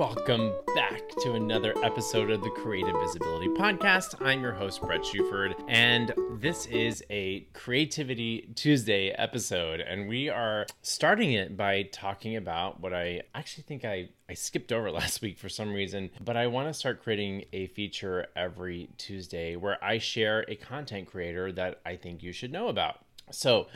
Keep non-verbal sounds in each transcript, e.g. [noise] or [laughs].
Welcome back to another episode of the CreatiVisibility Podcast. I'm your host, Bret Shuford, and this is a Creativity Tuesday episode. And we are starting it by talking about what I actually think I, I skipped over [laughs] last week for some reason, but I want to start creating a feature every Tuesday where I share a content creator that I think you should know about. So,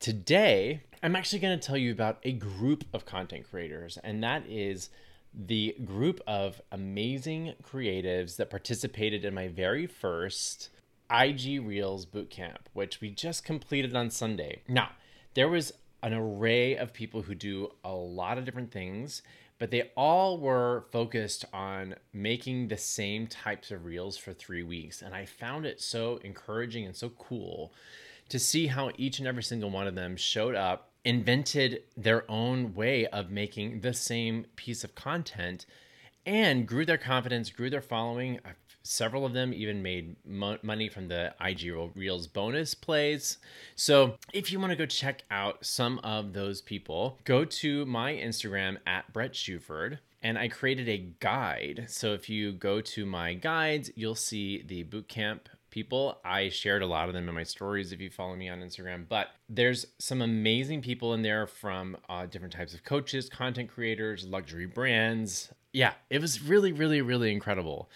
today I'm actually going to tell you about a group of content creators, and that is the group of amazing creatives that participated in my very first IG Reels bootcamp, which we just completed on Sunday. Now, there was an array of people who do a lot of different things, but they all were focused on making the same types of reels for three weeks. And I found it so encouraging and so cool to see how each and every single one of them showed up invented their own way of making the same piece of content and grew their confidence, grew their following. Uh, several of them even made mo- money from the IG Reels bonus plays. So, if you want to go check out some of those people, go to my Instagram at Bret Shuford and I created a guide. So, if you go to my guides, you'll see the bootcamp people. I shared a lot of them in my stories if you follow me on Instagram. But there's some amazing people in there from uh, different types of coaches, content creators, luxury brands. Yeah, it was really, really, really incredible.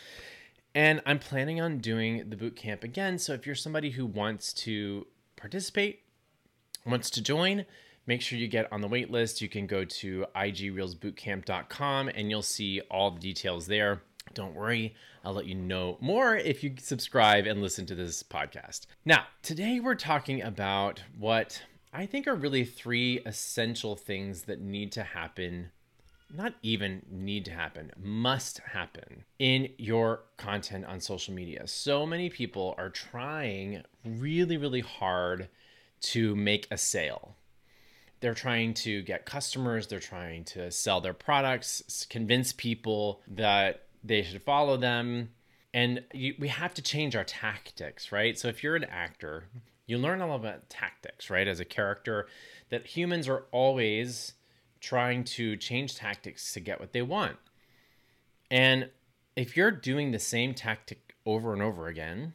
And I'm planning on doing the boot camp again. So if you're somebody who wants to participate, wants to join, make sure you get on the wait list. You can go to igreelsbootcamp.com and you'll see all the details there. Don't worry, I'll let you know more if you subscribe and listen to this podcast. Now, today we're talking about what I think are really three essential things that need to happen. Not even need to happen, must happen in your content on social media. So many people are trying really, really hard to make a sale they're trying to get customers, they're trying to sell their products, convince people that they should follow them. And you, we have to change our tactics right? So if you're an actor you learn all about tactics right? As a character that humans are always trying to change tactics to get what they want. And if you're doing the same tactic over and over again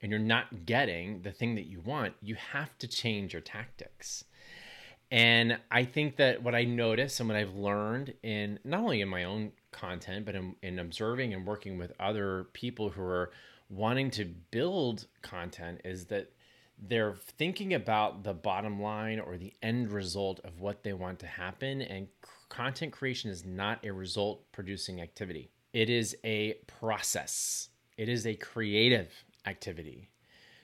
and you're not getting the thing that you want you have to change your tactics. And I think that what I notice and what I've learned in not only in my own content, but in, in observing and working with other people who are wanting to build content is that they're thinking about the bottom line or the end result of what they want to happen. And content creation is not a result producing activity, it is a process, it is a creative activity.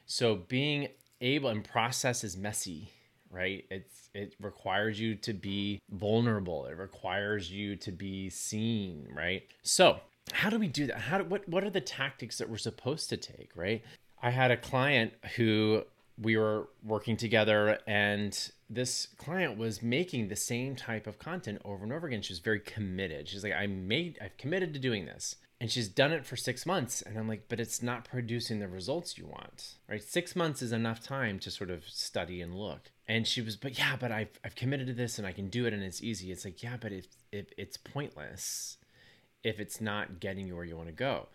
So being able and process is messy right? It's it requires you to be vulnerable. It requires you to be seen right? So how do we do that? How do, what what are the tactics that we're supposed to take right? I had a client who we were working together and this client was making the same type of content over and over again. She was very committed. She's like i made i've committed to doing this. And she's done it for six months and i'm like but it's not producing the results you want right? Six months is enough time to sort of study and look. And she was but yeah but i've, I've committed to this and i can do it and it's easy. It's like yeah but if, if it's pointless if it's not getting you where you want to go.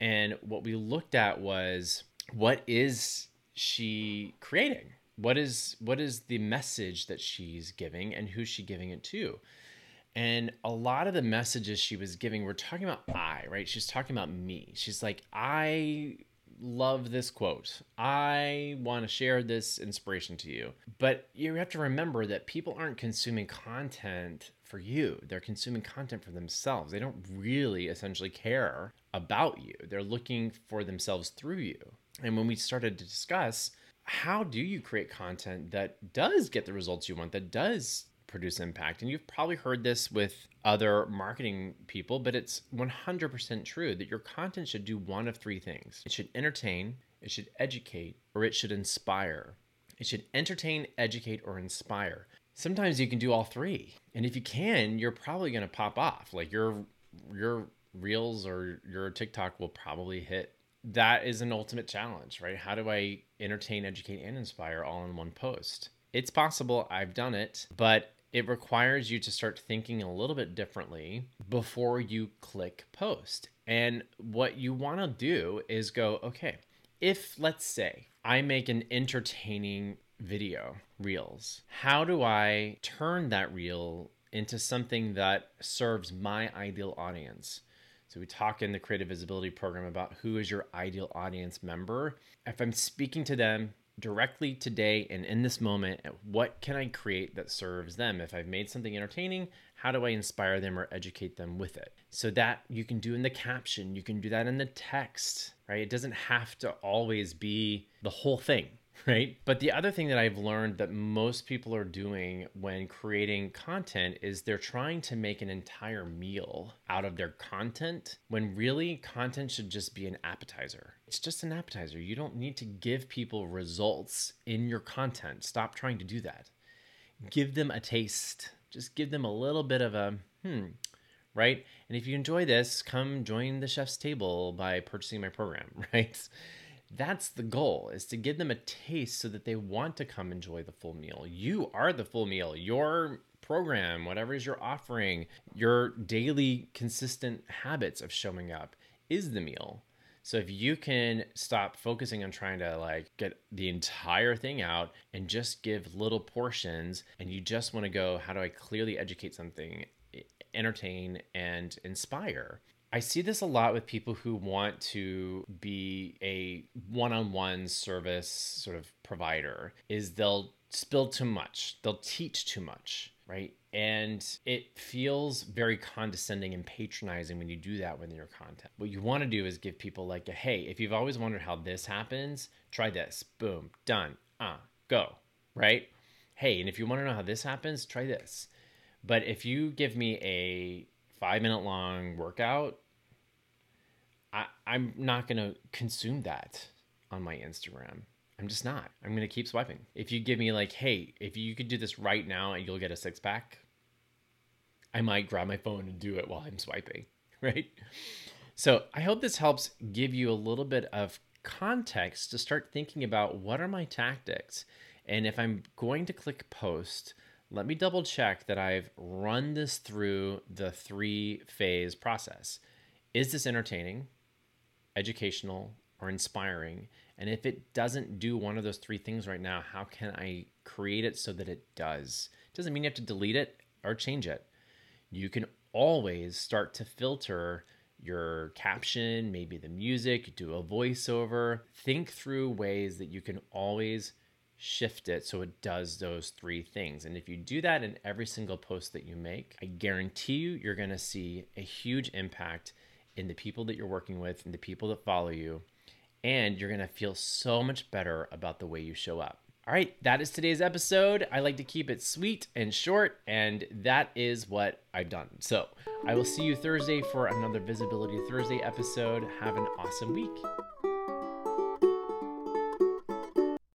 And what we looked at was what is she creating what is what is the message that she's giving and who's she giving it to and a lot of the messages she was giving were talking about I, right? She's talking about me. She's like, I love this quote. I want to share this inspiration to you. But you have to remember that people aren't consuming content for you, they're consuming content for themselves. They don't really essentially care about you, they're looking for themselves through you. And when we started to discuss, how do you create content that does get the results you want, that does produce impact. And you've probably heard this with other marketing people, but it's 100% true that your content should do one of three things it should entertain, it should educate, or it should inspire. It should entertain, educate, or inspire. Sometimes you can do all three. And if you can, you're probably going to pop off. Like your your reels or your TikTok will probably hit. That is an ultimate challenge, right? How do I entertain, educate, and inspire all in one post? It's possible. I've done it, but it requires you to start thinking a little bit differently before you click post. And what you want to do is go, okay, if let's say I make an entertaining video, reels, how do I turn that reel into something that serves my ideal audience? So we talk in the CreatiVisibility program about who is your ideal audience member. If I'm speaking to them directly today and in this moment, what can I create that serves them? If I've made something entertaining, how do I inspire them or educate them with it? So that you can do in the caption, you can do that in the text, right? It doesn't have to always be the whole thing right? But the other thing that I've learned that most people are doing when creating content is they're trying to make an entire meal out of their content when really content should just be an appetizer. It's just an appetizer. You don't need to give people results in your content. Stop trying to do that. Give them a taste. Just give them a little bit of a hmm, right? And if you enjoy this, come join the chef's table by purchasing my program, [laughs] right? That's the goal is to give them a taste so that they want to come enjoy the full meal. You are the full meal. Your program whatever is you're offering your daily consistent habits of showing up is the meal. So if you can stop focusing on trying to like get the entire thing out and just give little portions and you just want to go how do i clearly educate something entertain and inspire I see this a lot with people who want to be a one-on-one service sort of provider is they'll spill too much. They'll teach too much, right? And it feels very condescending and patronizing when you do that within your content. What you want to do is give people like a hey, if you've always wondered how this happens, try this. Boom, done. Ah, uh, go. Right? Hey, and if you want to know how this happens, try this. But if you give me a five minute long workout, I, I'm not going to consume that on my Instagram. I'm just not. I'm going to keep swiping. If you give me, like, hey, if you could do this right now and you'll get a six pack, I might grab my phone and do it while I'm swiping, [laughs] right? So I hope this helps give you a little bit of context to start thinking about what are my tactics. And if I'm going to click post, let me double check that I've run this through the three phase process. Is this entertaining, educational, or inspiring? And if it doesn't do one of those three things right now, how can I create it so that it does? It doesn't mean you have to delete it or change it. You can always start to filter your caption, maybe the music, do a voiceover. Think through ways that you can always shift it so it does those three things. And if you do that in every single post that you make, I guarantee you, you're going to see a huge impact in the people that you're working with and the people that follow you. And you're going to feel so much better about the way you show up. All right, that is today's episode. I like to keep it sweet and short, and that is what I've done. So I will see you Thursday for another Visibility Thursday episode. Have an awesome week.